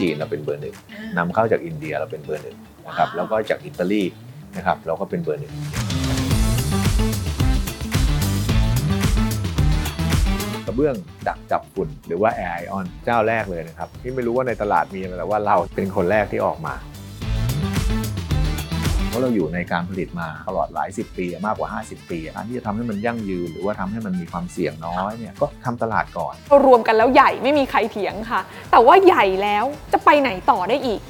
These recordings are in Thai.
จีนเราเป็นเบอร์หนึ่งนำเข้าจากอินเดียเราเป็นเบอร์หนึ่งนะครับแล้วก็จากอิตาลีนะครับเราก็เป็นเบอร์หนึ่งกระเบื้องดักจับฝุ่นหรือว่า Air Ion เจ้าแรกเลยนะครับที่ไม่รู้ว่าในตลาดมีแต่ว่าเราเป็นคนแรกที่ออกมาเพ ราะเราอยู่ในการผลิตมาตลอดหลายสิบปีมากกว่า 50 ปีการที่จะทำให้มันยั่งยืน หรือว่าทำให้มันมีความเสี่ยงน้อยเนี่ยก็ทำตลาดก่อนรวมกันแล้วใหญ่ไม่มีใครเถียงค่ะ แต่ว่าใหญ่แล้วจะไปไหนต่อได้อีก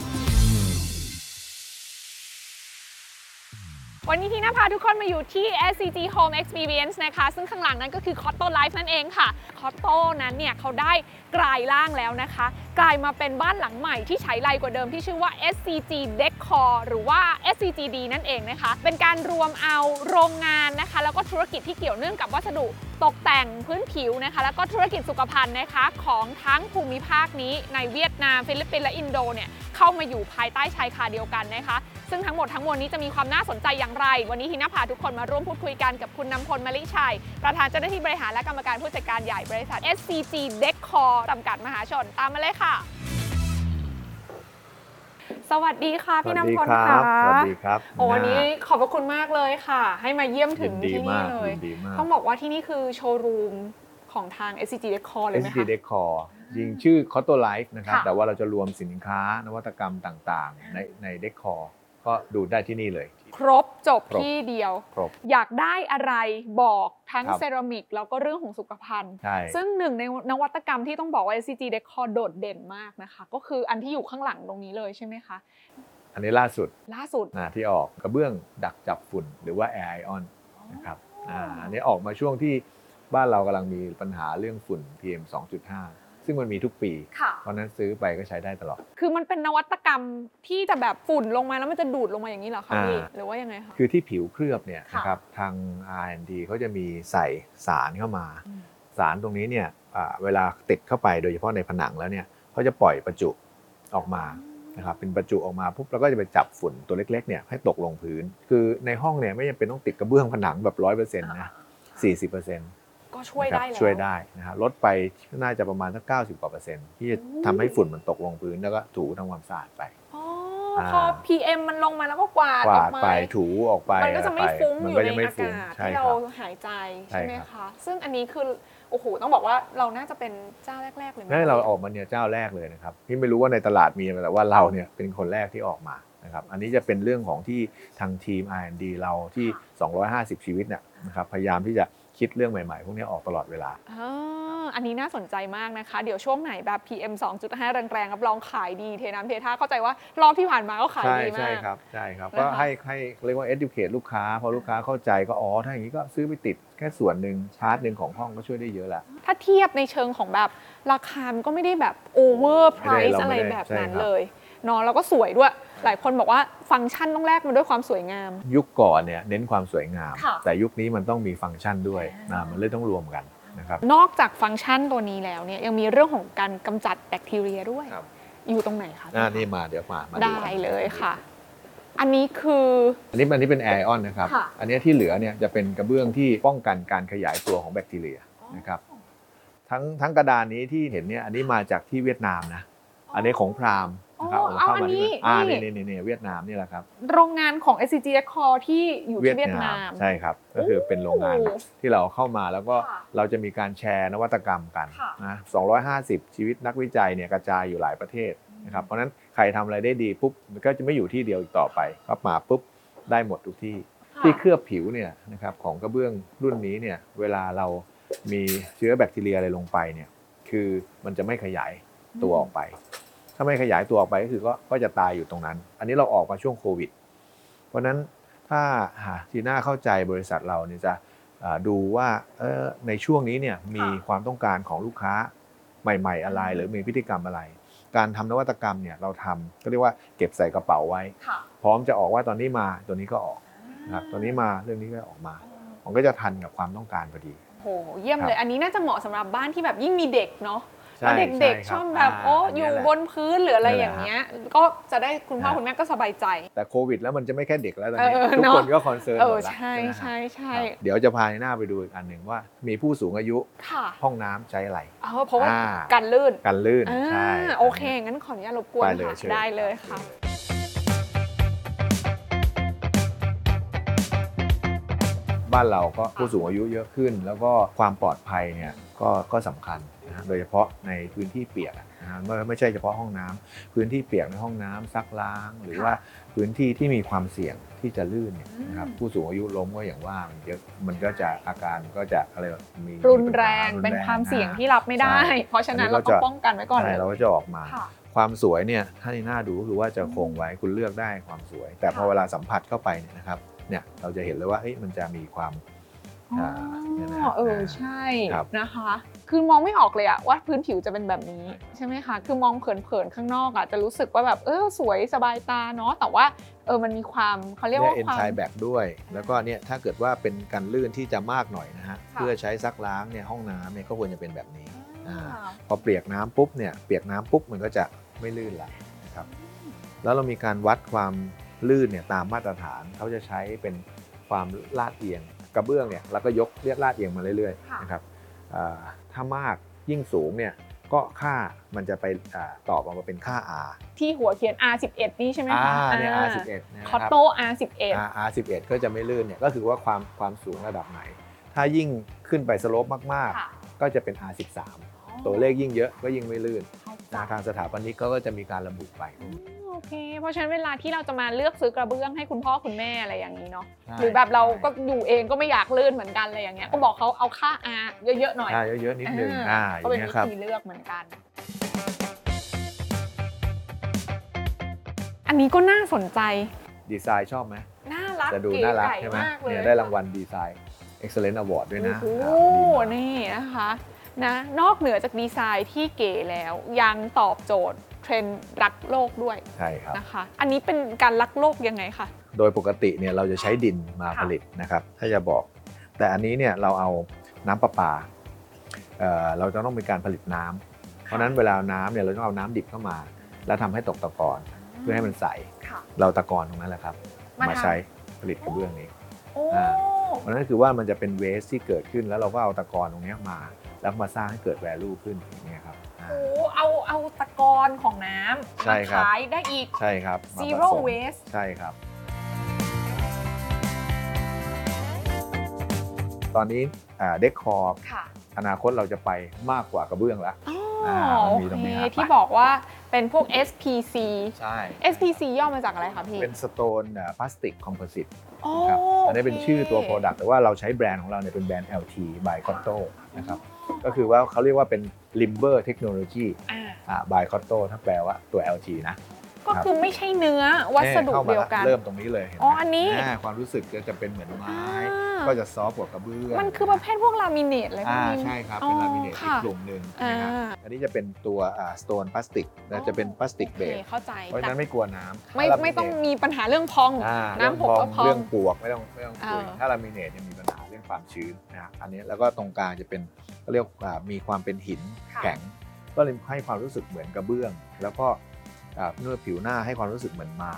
วันนี้ที่น้าพาทุกคนมาอยู่ที่ SCG Home Experience นะคะ ซึ่งข้างหลังนั้นก็คือ Cotto Life นั่นเองค่ะ Cotto นั้นเนี่ยเขาได้กลายร่างแล้วนะคะ กลายมาเป็นบ้านหลังใหม่ที่ใช้ไรกว่าเดิมที่ชื่อว่า SCG Decor หรือว่า SCGD นั่นเองนะคะ เป็นการรวมเอาโรงงานนะคะ แล้วก็ธุรกิจที่เกี่ยวเนื่องกับวัสดุ ตกแต่งพื้นผิวนะคะ แล้วก็ธุรกิจสุขภัณฑ์นะคะ ของทั้งภูมิภาคนี้ในเวียดนาม ฟิลิปปินส์และอินโดเนี่ยเข้ามาอยู่ภายใต้ชายคาเดียวกันนะคะ ซึ่งทั้งหมดทั้งมวลนี้จะมีความน่าสนใจอย่างไร วันนี้ทีน่าพาทุกคนมาร่วมพูดคุยกันกับคุณนำพลมลิชัย ประธานเจ้าหน้าที่บริหารและกรรมการผู้จัดการใหญ่บริษัท SCG Decor จำกัดมหาชน ตามมาเลยค่ะ สวัสดีค่ะพี่นำพลค่ะสวัสดีครับโอ้วันนี้ขอบพระคุณมากเลยค่ะ ให้มาเยี่ยมถึยิงนดีที่มานี่กเลยยินดีมากต้องบอกว่าที่นี่คือโชว์รูมของทาง SCG Decor เลยไหม SG คะ Decor จริงชื่อ Cotto Life นะครับค่ะแต่ว่าเราจะรวมสินค้านวัตกรรมต่างๆ ในใน Decor ก็ดูได้ที่นี่เลย ครบจบครบที่เดียว ครบอยากได้อะไรบอกทั้งครับเซรามิกแล้วก็เรื่องของสุขภัณฑ์ ใช่ ซึ่งหนึ่งในนวัตกรรมที่ต้องบอกว่า SCG Decor โดดเด่นมากนะคะ ก็คืออันที่อยู่ข้างหลังตรงนี้เลยใช่ไหมคะ อันนี้ล่าสุดล่าสุด นะที่ออกกระเบื้องดักจับฝุ่นหรือว่า Air Ion นะครับอ่าอันนี้ออกมาช่วงที่บ้านเรากำลังมีปัญหาเรื่องฝุ่น PM 2.5 ซึ่งมันมีทุกปี ค่ะ เพราะฉะนั้นซื้อไปก็ใช้ได้ตลอด คือมันเป็นนวัตกรรมที่จะแบบฝุ่นลงมาแล้วมันจะดูดลงมาอย่างนี้เหรอคะพี่ อ่า หรือว่ายังไงคะ คือที่ผิวเคลือบเนี่ยค่ะ นะครับทาง R&D เขาจะมีใส่สารเข้ามา อืมสารตรงนี้เนี่ยอ่าเวลาติดเข้าไปโดยเฉพาะในผนังแล้วเนี่ยเขาจะปล่อยประจุออกมานะครับเป็นประจุออกมาปุ๊บแล้วก็จะไปจับฝุ่นตัวเล็กๆเนี่ยให้ตกลงพื้น คือในห้องเนี่ยไม่จำเป็นต้องติดกระเบื้องผนังแบบร้อยเปอร์เซ็นต์นะสี่สิบเปอร์เซ็นต์ ก็ช่วยได้แล้วช่วยได้นะฮะลดไปน่าจะประมาณสักเก้าสิบกว่าเปอร์เซ็นต์ที่จะโอ้ทำให้ฝุ่นมันตกลงพื้นแล้วก็ถูทำความสะอาดไปอ๋ออ่าพอ PM มันลงมาแล้วก็กวาดกอวาอกดมาไปถูออกไป มันก็จะไม่อรฟุ้งมัอยู่ก็ในจะไม่อาฟุ้งกาศใช่ที่คเรารับหายใจใช่ใช่ไหมครับคะ ซึ่งอันนี้คือโอ้โหต้องบอกว่าเราน่าจะเป็นเจ้าแรก ๆ เลยไหมให้เราออกมาเนี่ยเจ้าแรกเลยนะครับพี่ไม่รู้ว่าในตลาดมีแต่ว่าเราเนี่ยเป็นคนแรกที่ออกมานะครับอันนี้จะเป็นเรื่องของที่ทางทีม R&D เราที่ 250 ชีวิตเนี่ยนะครับพยายามที่จะ คิดเรื่องใหม่ๆ พวกนี้ออกตลอดเวลาอ่าอันนี้น่าสนใจมากนะคะ เดี๋ยวช่วงไหนแบบ PM 2.5 แรงๆรับรองขายดีเทน้ำเทท่าเข้าใจว่ารอบที่ผ่านมาก็ขายใช่ดีมาใช่กครับ ใช่ครับนะคะก็ให้ให้เรียกว่า educate ลูกค้า พอลูกค้าเข้าใจก็อ๋อ ถ้าอย่างนี้ก็ซื้อไปติดแค่ส่วนหนึ่งพาร์ทหนึ่งของห้องก็ช่วยได้เยอะละ ถ้าเทียบในเชิงของแบบราคามันก็ไม่ได้แบบ overprice ไม่ได้เราอะไรไม่ได้แบบใช่นั้นครับเลยเนาะแล้วก็สวยด้วย หลายคนบอกว่าฟังก์ชันต้องแลกมาด้วยความสวยงาม ยุคก่อนเนี่ยเน้นความสวยงาม ค่ะ แต่ยุคนี้มันต้องมีฟังก์ชันด้วยอ่านะมันเลยต้องรวมกันนะครับ นอกจากฟังก์ชันตัวนี้แล้วเนี่ยยังมีเรื่องของการกำจัดแบคทีเรียด้วย ครับ อยู่ตรงไหนคะอ่านี่มาเดี๋ยวมามาได้กันเลยค่ะ อันนี้คือ อันนี้อันนี้เป็น Air Ion นะครับ ค่ะ อันนี้ที่เหลือเนี่ยจะเป็นกระเบื้องที่ป้องกันการขยายตัวของแบคทีเรียนะครับทั้งทั้งกระดานนี้ที่เห็นเนี่ยอันนี้มาจากที่เวียดนามนะ อันนี้ของพราหมณ์ นะครับอ๋อเอาอันนี้ที่อ่านี่นี่นี่นี่เวียดนามนี่แหละครับ โรงงานของ SCG Decor ที่อยู่ที่เวียดนามใช่ครับ ก็คือเป็นโรงงานโอ้ที่เราเข้ามาแล้วก็ค่ะเราจะมีการแชร์นวัตกรรมกันค่ะนะ250 ชีวิตนักวิจัยเนี่ยกระจายอยู่หลายประเทศนะครับเพราะฉะนั้นใครทำอะไรได้ดีปุ๊บมันก็จะไม่อยู่ที่เดียวอีกต่อไปก็มาปุ๊บได้หมดทุกที่ที่เคลือบผิวเนี่ยนะครับของกระเบื้องรุ่นนี้เนี่ยเวลาเรามีเชื้อแบคทีเรียอะไรลงไปเนี่ยคือมันจะไม่ขยายตัวออกไป ถ้าไม่ขยายตัวออกไปก็คือก็ก็จะตายอยู่ตรงนั้น อันนี้เราออกมาช่วงโควิด เพราะฉะนั้นถ้าหาทีน่าเข้าใจบริษัทเราเนี่ยจะอ่าดูว่าเอ่อในช่วงนี้เนี่ยมีความต้องการของลูกค้าใหม่ ๆ อะไร หรือมีพฤติกรรมอะไร การทำนวัตกรรมเนี่ยเราทำก็เรียกว่าเก็บใส่กระเป๋าไว้ค่ะพร้อมจะออกว่าตอนนี้มาตัวนี้ก็ออกนะครับตัวนี้มาเรื่องนี้ก็ออกมามันก็จะทันกับความต้องการพอดีโหเยี่ยมเลย อันนี้น่าจะเหมาะสำหรับบ้านที่แบบยิ่งมีเด็กเนาะ ใช่แล้วเด็กใช่ๆครับชอบแบบอ่าโอ้อันอเนี้ยู่ยแหละบนพื้นหรืออะไรนั่นแหอละย่างเงี้ย ก็จะได้คุณพ่อฮะ คุณแม่ก็สบายใจ แต่โควิดแล้วมันจะไม่แค่เด็กแล้วตอนเอนี้อทุกเนอะ คนก็คอนเซิร์นเอหมอดละใช่ไหมฮะใช่ใช่ครับเดี๋ยวจะพาในหน้าไปดูอีกอันหนึ่งว่า มีผู้สูงอายุค่ะห้องน้ำใช้อะไร เออเพราะว่าอ่ากันลื่นกันลื่นอ่าใช่ โอเค งั้นขออนุญาตรบกวนไปเลยค่ะเชิญ ได้เลยค่ะ บ้านเราก็ผู้สูงอายุเยอะขึ้น แล้วก็ความปลอดภัยเนี่ยก็ก็สำคัญนะ ฮะโดยเฉพาะในพื้นที่เปียกอะนะฮะไม่ไม่ใช่เฉพาะห้องน้ำพื้นที่เปียกในห้องน้ำซักล้าง หรือค่ะว่าพื้นที่ที่มีความเสี่ยงที่จะลื่นเนี่ยนะครับอืมผู้สูงอายุล้มก็อย่างว่ามันเยอะมันก็จะอาการก็จะอะไรวะมีรุนแรงรุเป็นความเสี่ยงที่รับไม่ได้ใช่เพราะฉะนั้นอันนี้เราก็ต้องจะป้องกันไว้ก่อนเลใช่ยเราก็จะออกมาค่ะความสวยเนี่ยถ้าในหน้าดูก็คือว่าจะคงไว้คุณเลือกได้ความสวย แต่พอค่ะเวลาสัมผัสเข้าไปเนี่ยนะครับเนี่ยเราจะเห็นเลยว่าเฮ้ยมันจะมีความอ๋อเนี่ยนะฮะเออใช่ครับนะคะ คือมองไม่ออกเลยอะว่าพื้นผิวจะเป็นแบบนี้ใช่ไหมคะ คือมองเผินๆข้างนอกอะจะรู้สึกว่าแบบเออสวยสบายตาเนาะ แต่ว่าเออมันมีความเขาเรียกเนี่ยว่าเอนความ ไซแบกด้วย แล้วก็เนี่ยถ้าเกิดว่าเป็นกันลื่นที่จะมากหน่อยนะฮะค่ะ เพื่อใช้ซักล้างเนี่ยห้องน้ำเนี่ยก็ควรจะเป็นแบบนี้อ่า พอเปียกน้ำปุ๊บเนี่ยเปียกน้ำปุ๊บมันก็จะไม่ลื่นละนะครับแล้วเรามีการวัดความลื่นเนี่ยตามมาตรฐานเขาจะใช้เป็นความลาดเอียงกระเบื้องเนี่ยแล้วก็ยกเรียกลาดเอียงมาเรื่อยค่ะ ๆนะครับอ่า ถ้ามากยิ่งสูงเนี่ยก็ค่ามันจะไปอ่าตอบออกมาเป็นค่า R ที่หัวเขียน R11 นี่ใช่ไหมอ่าคะเนี่ยอ่า R11 นะคคอรับตโต R11 อ่า R11 ก็จะไม่ลื่นเนี่ยก็คือว่าความความสูงระดับไหน ถ้ายิ่งขึ้นไปสโลปมากค่ะๆก็จะเป็น R13 ตัวเลขยิ่งเยอะก็ยิ่งไม่ลื่นเข้าใจนะทางสถาปนิกเขาก็จะมีการระบุไปอืมโอ เค เพราะฉะนั้นเวลาที่เราจะมาเลือกซื้อกระเบื้องให้คุณพ่อคุณแม่อะไรอย่างนี้เนาะใช่หรือแบบเราใช่ก็อยู่เองก็ไม่อยากลื่นเหมือนกันอะไรอย่างเงี้ยก็บอกเขาเอาค่า R เยอะๆหน่อยอ่าเยอะๆนิดนึงอ่าอ่าอก็ย่างเป็นเงี้ยวิครับ ธีเลือกเหมือนกัน อันนี้ก็น่าสนใจดีไซน์ชอบไหมน่ารักจะดูเก๋น่ารักไก่ใช่ไหมมากเลยเนี่ยได้รางวัลดีไซน์ Excellent Award ด้วยนะโอ้โหอ่าดีมาก นี่นะคะนะนอกเหนือจากดีไซน์ที่เก๋แล้วยังตอบโจทย์เทรนด์รักโลกด้วยใช่ครับ นะคะ อันนี้เป็นการรักโลกยังไงคะ โดยปกติเนี่ยเราจะใช้ดินมาค่ะผลิตนะครับ ถ้าจะบอก แต่อันนี้เนี่ยเราเอาน้ำประปาเอ่อเราจะต้องมีการผลิตน้ำเพราะฉะนั้นเวลาเอาน้ำเนี่ยเราต้องเอาน้ำดิบเข้ามา แล้วทำให้ตกตะกอนเพื่อให้มันใสค่ะเราตะกอนตรงนั้นแหละครับ มามาทำ ใช้ผลิตกระเบื้องนี้ โอ้ อ่า เพราะฉะนั้นคือว่ามันจะเป็นเวสที่เกิดขึ้นแล้วเราก็เอาตะกอนตรงเนี้ยมา แล้วมาสร้างให้เกิด value ขึ้นอย่างเงี้ยครับอ่า โอ้เอาเอาตะกอนของน้ำใช่มาครับ ขายได้อีก ใช่ครับมาผ zero สม waste ใช่ครับ ตอนนี้เด็กคอร์ค่ะอนาคตเราจะไปมากกว่ากระเบื้องแล้วอ๋ออ่าโอมันมีตรงเคนี้ครับ ที่บอกว่าเป็นพวก SPC ใช่ SPC ย่อมาจากอะไรคะพี่เป็นสโตนพลาสติกคอมโพสิตโอ้ครับอันนี้เป็นโคชื่อตัว Product แต่ว่าเราใช้แบรนด์ของเราเนี่ยเป็นแบรนด์ LT by Cotto นะครับ ก็คือว่าเขาเรียกว่าเป็น Limber Technology อ่าอ่า by Cotto ถ้าแปลว่าตัว LT นะ ก็คือไม่ใช่เนื้อวัสดุข้ามาเดียวกัน เริ่มตรงนี้เลยเห็นไหมอ๋ออันนี้าความรู้สึกก็จะเป็นเหมือนไม้อ่าก็จะซอฟต์กว่ากระเบื้องมันคือประเภทพวกลามิเนตอะไรพวอ่ากนี้ ใช่ครับอ๋อเป็นลามิเนตอีกค่ะกลุ่มหนึ่งอ่านะครับอันนี้จะเป็นตัวสโตนพลาสติกนะจะเป็นพลาสติกโอเบเคสเข้าใจเพราะฉะนั้นไม่กลัวน้ำไม่ถ้าลาไม่ต้องเนตมีปัญหาเรื่องพอง อ่าน้ำหกก็พองเรื่องปลวกไม่ต้องไม่ต้องคุยเออ ถ้าลามิเนตจะมีปัญหาเรื่อง ความชื้นนะฮะอันนี้แล้วก็ตรงกลางจะเป็นก็เรียกว่ามีความเป็นหินค่ะแข็ง ก็เลยให้ความรู้สึกเหมือนกระเบื้อง แล้วก็อ่าเนื้อผิวหน้าให้ความรู้สึกเหมือนไม้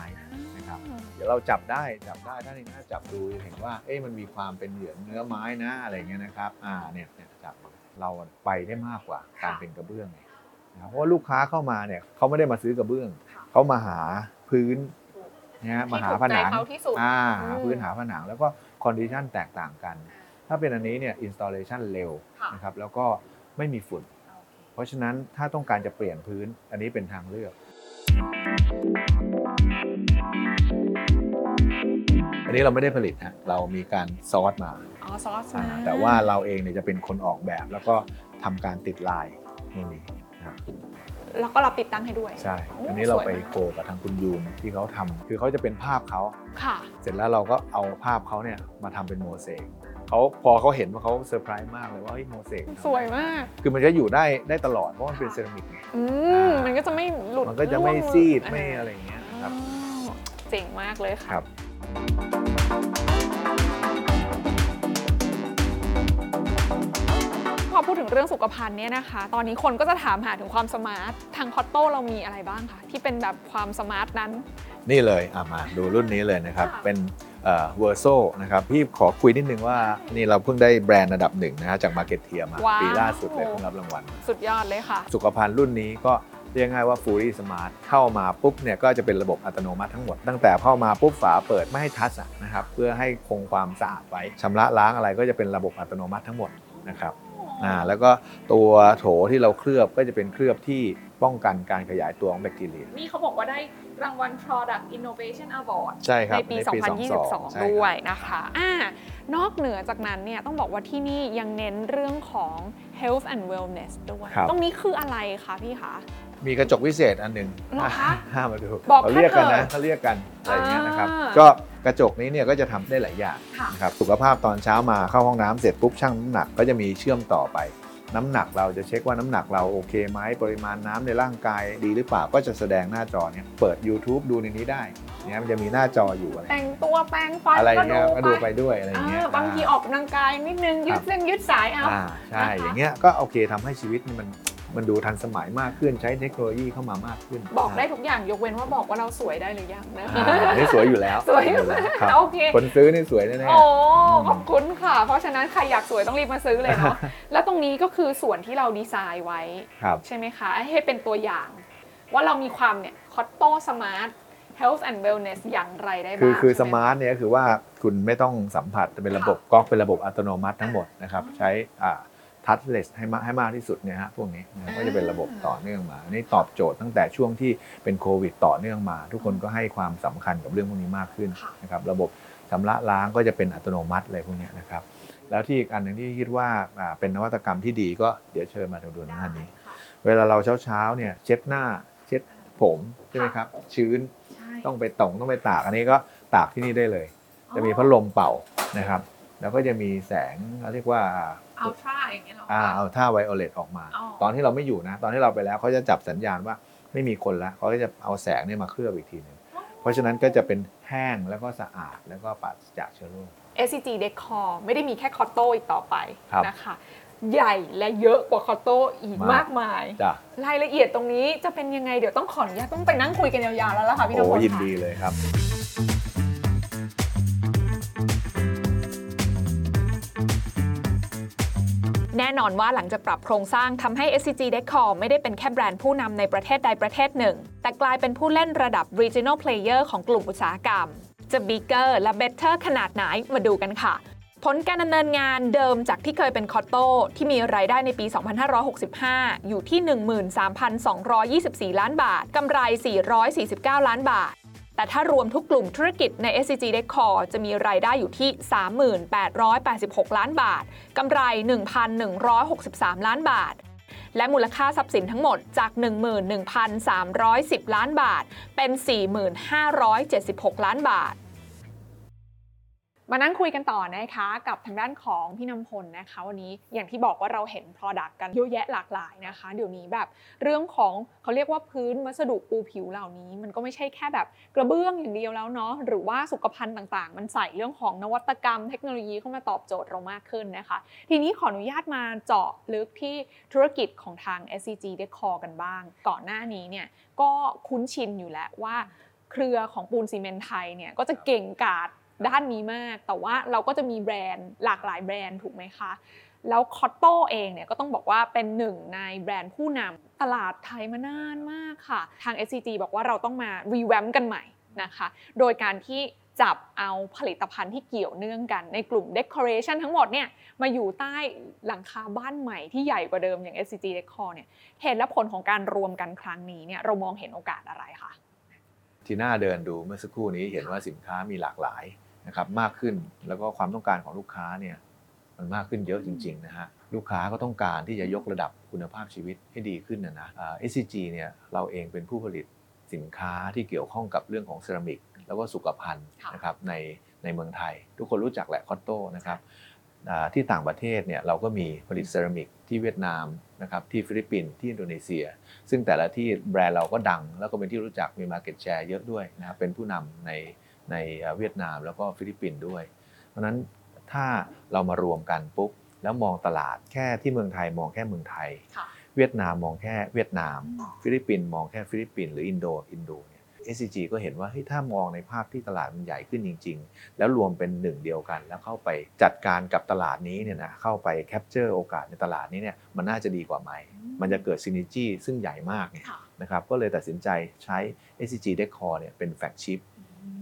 นะครับเดี๋ยวเราจับได้จับได้ถ้าในหน้าจับดูเห็นว่าเอ๊ะมันมีความเป็นเหลืองเนื้อไม้นะอะไรเงี้ยนะครับอ่าเนี่ยเนี่ยจับเราไปได้มากกว่าการเป็นกระเบื้องนะครับเพราะว่าลูกค้าเข้ามาเนี่ยเขาไม่ได้มาซื้อกระเบื้องค่ะเขามาหาพื้นนะฮะมาหาผนังที่ถูกใจเขาที่สุดอ่าอืมหาพื้นหาผนังแล้วก็ condition แตกต่างกัน ถ้าเป็นอันนี้เนี่ยอินสต l เลชันเร็วค่ะนะครับแล้วก็ไม่มีฝุ่น เพราะฉะนั้นถ้าต้องการจะเปลี่ยนพื้นอันนี้เป็นทางเลือก อันนี้เราไม่ได้ผลิตฮะเรามีการsource มาอ๋อซอสอ่ามาแต่ว่าเราเองเนี่ยจะเป็นคนออกแบบ แล้วก็ทำการติดลายนี่นี่นะครับแล้วก็เราติดตั้งให้ด้วย ใช่โอ้อันนี้เราไปสวยมาก co กับทางคุณยูนที่เขาทำคือเขาจะเป็นภาพเขาค่ะ เสร็จแล้วเราก็เอาภาพเขาเนี่ยมาทำเป็นโมเสก เขาพอเขาเห็นว่าเขาเซอร์ไพรส์มากเลยว่าเฮ้ยโมเสกทำสวยมาก คือมันจะอยู่ได้ได้ตลอดเพราะมันเป็นเซรามิกไงอืมมันก็จะไม่หลุดมันก็จะไม่ร่วงซีดอ่าไม่อะไรอย่างเงี้ยครับอ๋อเจ๋งมากเลยค่ะครับพอพูดถึงเรื่องสุขภัณฑ์เนี่ยนะคะ ตอนนี้คนก็จะถามหาถึงความ smart ทาง COTTO เรามีอะไรบ้างคะที่เป็นแบบความ smart นั้น นี่เลยอะมาดูรุ่นนี้เลยนะครับค่ะเป็น Verso นะครับพี่ขอคุยนิดนึงว่านี่เราเพิ่งได้แบรนด์อันดับหนึ่งนะฮะจาก Marketeer มา ว้าว ปีล่าสุดเลยเพิ่งรับรางวัล สุดยอดเลยค่ะ สุขภัณฑ์รุ่นนี้ก็เรียกง่ายว่า Fully Smart เข้ามาปุ๊บเนี่ยก็จะเป็นระบบอัตโนมัติทั้งหมด ตั้งแต่เข้ามาปุ๊บฝาเปิดไม่ให้ทัชอะนะครับเพื่อให้คงความสะอาดไว้ชำระล้างอะไรก็จะเป็นระบบอัตโนมัติทั้งหมดนะครับ อ่าแล้วก็ตัวโถที่เราเคลือบก็จะเป็นเคลือบที่ ป้องกันการขยายตัวของแบคทีเรีย นี่เขาบอกว่าได้รางวัล Product Innovation Award ใช่ครับในปีใช่ครับ2022 ด้วยนะคะอ่านอกเหนือจากนั้นเนี่ยต้องบอกว่าที่นี่ยังเน้นเรื่องของ health and wellness ด้วยครับตรงนี้คืออะไรคะพี่คะ มีกระจกวิเศษอันหนึ่งเหรอคะห้ามมาดูบอกเขาเรียกกันนะข้าเถอะเขาเรียกกันอะไรอย่างเงี้ยนะครับอ่าก็กระจกนี้เนี่ยก็จะทำได้หลายอย่างค่ะนะครับ สุขภาพตอนเช้ามาเข้าห้องน้ำเสร็จปุ๊บชั่งน้ำหนักก็จะมีเชื่อมต่อไป น้ำหนักเราจะเช็คว่าน้ำหนักเราโอเคไหมปริมาณน้ำในร่างกายดีหรือเปล่าก็จะแสดงหน้าจอเนี่ยเปิด YouTube ดูในนี้ได้เนี่ยมันจะมีหน้าจออยู่อะไรแต่งตัวแปรงฟันอะไรก็เงี้ยก็ดูดูไปไปด้วยอะไรอย่างเงี้ยเออบางทีออกกำลังกายนิดนึงยืดเส้นยืดสายเอาอ่าใช่นะคะอย่างเงี้ยก็โอเคทำให้ชีวิตนี่มัน มันดูทันสมัยมากขึ้นใช้เทคโนโลยีเข้ามามากขึ้นบอกได้ทุกอย่างยกเว้นว่าบอกว่าเราสวยได้หรือยังนะอ่าอันนี่สวยอยู่แล้วสวยอยู่แล้แล้วครับโอเคคนซื้อนี่สวยแน่ๆโอ้มขอบคุณค่ะ เพราะฉะนั้นใครอยากสวยต้องรีบมาซื้อเลยเนาะแล้วตรงนี้ก็คือส่วนที่เราดีไซน์ไว้ครับใช่ไหมคะให้เป็นตัวอย่าง ว่าเรามีความเนี่ยคอตโต้สมาร์ท health and wellness อย่างไรได้บ้างคือคือสใช่ไหมาร์ทเนี่ยก็คือว่าคุณไม่ต้องสัมผัสจะเป็นระบบก๊อกเป็นระบบอัตโนมัติทั้งหมดนะครับใช้ ทัชเลสให้มากให้มากที่สุดเนี่ยฮะพวกนี้นะครับก็จะเป็นระบบต่อเนื่องมาอันนี้ตอบโจทย์ตั้งแต่ช่วงที่เป็นโควิดต่อเนื่องมา ทุกคนก็ให้ความสำคัญกับเรื่องพวกนี้มากขึ้นค่ะนะครับระบบชำระล้างก็จะเป็นอัตโนมัติอะไรพวกเนี้ยนะครับแล้วที่อีกอันหนึ่งที่คิดว่าอ่าเป็นนวัตกรรมที่ดีก็เดี๋ยวเชิญมาดูดูหน้านี้ค่ะเวลาเราเช้าเช้าๆเนี่ยเช็ดหน้าเช็ดผมใช่ไหมครับชื้นใช่ต้องไปตรงต้องไปตากอันนี้ก็ตากที่นี่ได้เลย จะมีพัดลมเป่านะครับ แล้วก็จะมีแสงเขาเรียกว่า อัลตร้าอย่างเงี้ยเหรออ่าคะเอาท่าไวโอเลตออกมาอ๋อตอนที่เราไม่อยู่นะ ตอนที่เราไปแล้วเขาจะจับสัญญาณว่าไม่มีคนแล้วเขาก็จะเอาแสงเนี่ยมาเคลือบอีกทีหนึ่งเพราะฉะนั้นก็จะเป็นแห้งแล้วก็สะอาดแล้วก็ปราศจากเชื้อโรค SCG Decor ไม่ได้มีแค่คอตโต้อีกต่อไปครับนะคะ ใหญ่และเยอะกว่าคอตโต้อีกมากมากมายจ้ะรายละเอียดตรงนี้จะเป็นยังไงเดี๋ยวต้องขออนุญาตต้องไปนั่งคุยกันยาวๆแล้วล่ะค่ะพี่นพโอ้พลยินค่ะดีเลยครับ น่นอนว่าหลังจากปรับโครงสร้างทำให้ SCG Decor ไม่ได้เป็นแค่แบรนด์ผู้นำในประเทศใดประเทศหนึ่ง แต่กลายเป็นผู้เล่นระดับ regional player ของกลุ่มอุตสาหกรรม จะ bigger และ better ขนาดไหนมาดูกันค่ะ ผลการดำเนินงานเดิมจากที่เคยเป็นคอตโต้ที่มีรายได้ในปี 2565 อยู่ที่ 13,224 ล้านบาทกำไร 449 ล้านบาท แต่ถ้ารวมทุกกลุ่มธุรกิจใน SCG Decor จะมีรายได้อยู่ที่ 3886 ล้านบาทกำไร 1,163 ล้านบาท และมูลค่าทรัพย์สินทั้งหมดจาก 11,310 ล้านบาท เป็น 4,576 ล้านบาท มานั่งคุยกันต่อนะคะกับทางด้านของพี่นำพลนะคะวันนี้อย่างที่บอกว่าเราเห็น Product กันเยอะแยะหลากหลายนะคะ เดี๋ยวนี้แบบเรื่องของเขาเรียกว่าพื้นวัสดุปูผิวเหล่านี้ มันก็ไม่ใช่แค่แบบกระเบื้องอย่างเดียวแล้วเนาะหรือว่าสุขภัณฑ์ต่างๆ มันใส่เรื่องของนวัตกรรมเทคโนโลยีเข้ามาตอบโจทย์เรามากขึ้นนะคะ ทีนี้ขออนุญาตมาเจาะลึกที่ธุรกิจของทาง SCG Decor กันบ้าง ก่อนหน้านี้เนี่ยก็คุ้นชินอยู่แล้วว่าเครือของปูนซีเมนต์ไทยเนี่ยก็จะเก่งกาจ ด้านนี้มาก แต่ว่าเราก็จะมีแบรนด์หลากหลายแบรนด์ถูกไหมคะ แล้วคอตโต้เองเนี่ยก็ต้องบอกว่าเป็นหนึ่งในแบรนด์ผู้นำตลาดไทยมานานมากค่ะ ทาง SCG บอกว่าเราต้องมารีแวมกันใหม่นะคะ โดยการที่จับเอาผลิตภัณฑ์ที่เกี่ยวเนื่องกันในกลุ่ม Decoration ทั้งหมดเนี่ยมาอยู่ใต้หลังคาบ้านใหม่ที่ใหญ่กว่าเดิมอย่าง SCG Decor เนี่ยเหตุและผลของการรวมกันครั้งนี้เนี่ยเรามองเห็นโอกาสอะไรคะที่หน้าเดินดูเมื่อสักครู่นี้เห็นว่าสินค้ามีหลากหลาย นะครับมากขึ้นแล้วก็ความต้องการของลูกค้าเนี่ยมันมากขึ้นเยอะจริงๆนะฮะลูกค้าก็ต้องการที่จะยกระดับคุณภาพชีวิตให้ดีขึ้นนะนะอ่า SCG เนี่ยเราเองเป็นผู้ผลิตสินค้าที่เกี่ยวข้องกับเรื่องของเซรามิก แล้วก็สุขภัณฑ์ค่ะนะครับในในเมืองไทย ทุกคนรู้จักแหละ COTTO นะครับอ่าที่ต่างประเทศเนี่ยเราก็มีผลิตเซรามิกที่เวียดนามนะครับที่ฟิลิปปินส์ที่อินโดนีเซีย ซึ่งแต่ละที่แบรนด์เราก็ดัง แล้วก็เป็นที่รู้จักมี Market Share เยอะด้วยนะครับเป็นผู้นำใน ในเอ่อเวียดนามแล้วก็ฟิลิปปินส์ด้วย เพราะฉะนั้นถ้าเรามารวมกันปุ๊บแล้วมองตลาดแค่ที่เมืองไทยมองแค่เมืองไทยค่ะเวียดนามมองแค่เวียดนามอืมฟิลิปปินส์มองแค่ฟิลิปปินส์หรืออินโดอินโดเนี่ย SCG ก็เห็นว่าเฮ้ยถ้ามองในภาพที่ตลาดมันใหญ่ขึ้นจริง ๆ แล้วรวมเป็นหนึ่งเดียวกัน แล้วเข้าไปจัดการกับตลาดนี้เนี่ยนะเข้าไป capture โอกาสในตลาดนี้เนี่ยมันน่าจะดีกว่าไหม มันจะเกิดซิน e จีซึ่งใหญ่มากเนี่ยค่ะนะครับก็เลยตัดสินใจใช้ SCG Decor เนี่ยเป็น flagship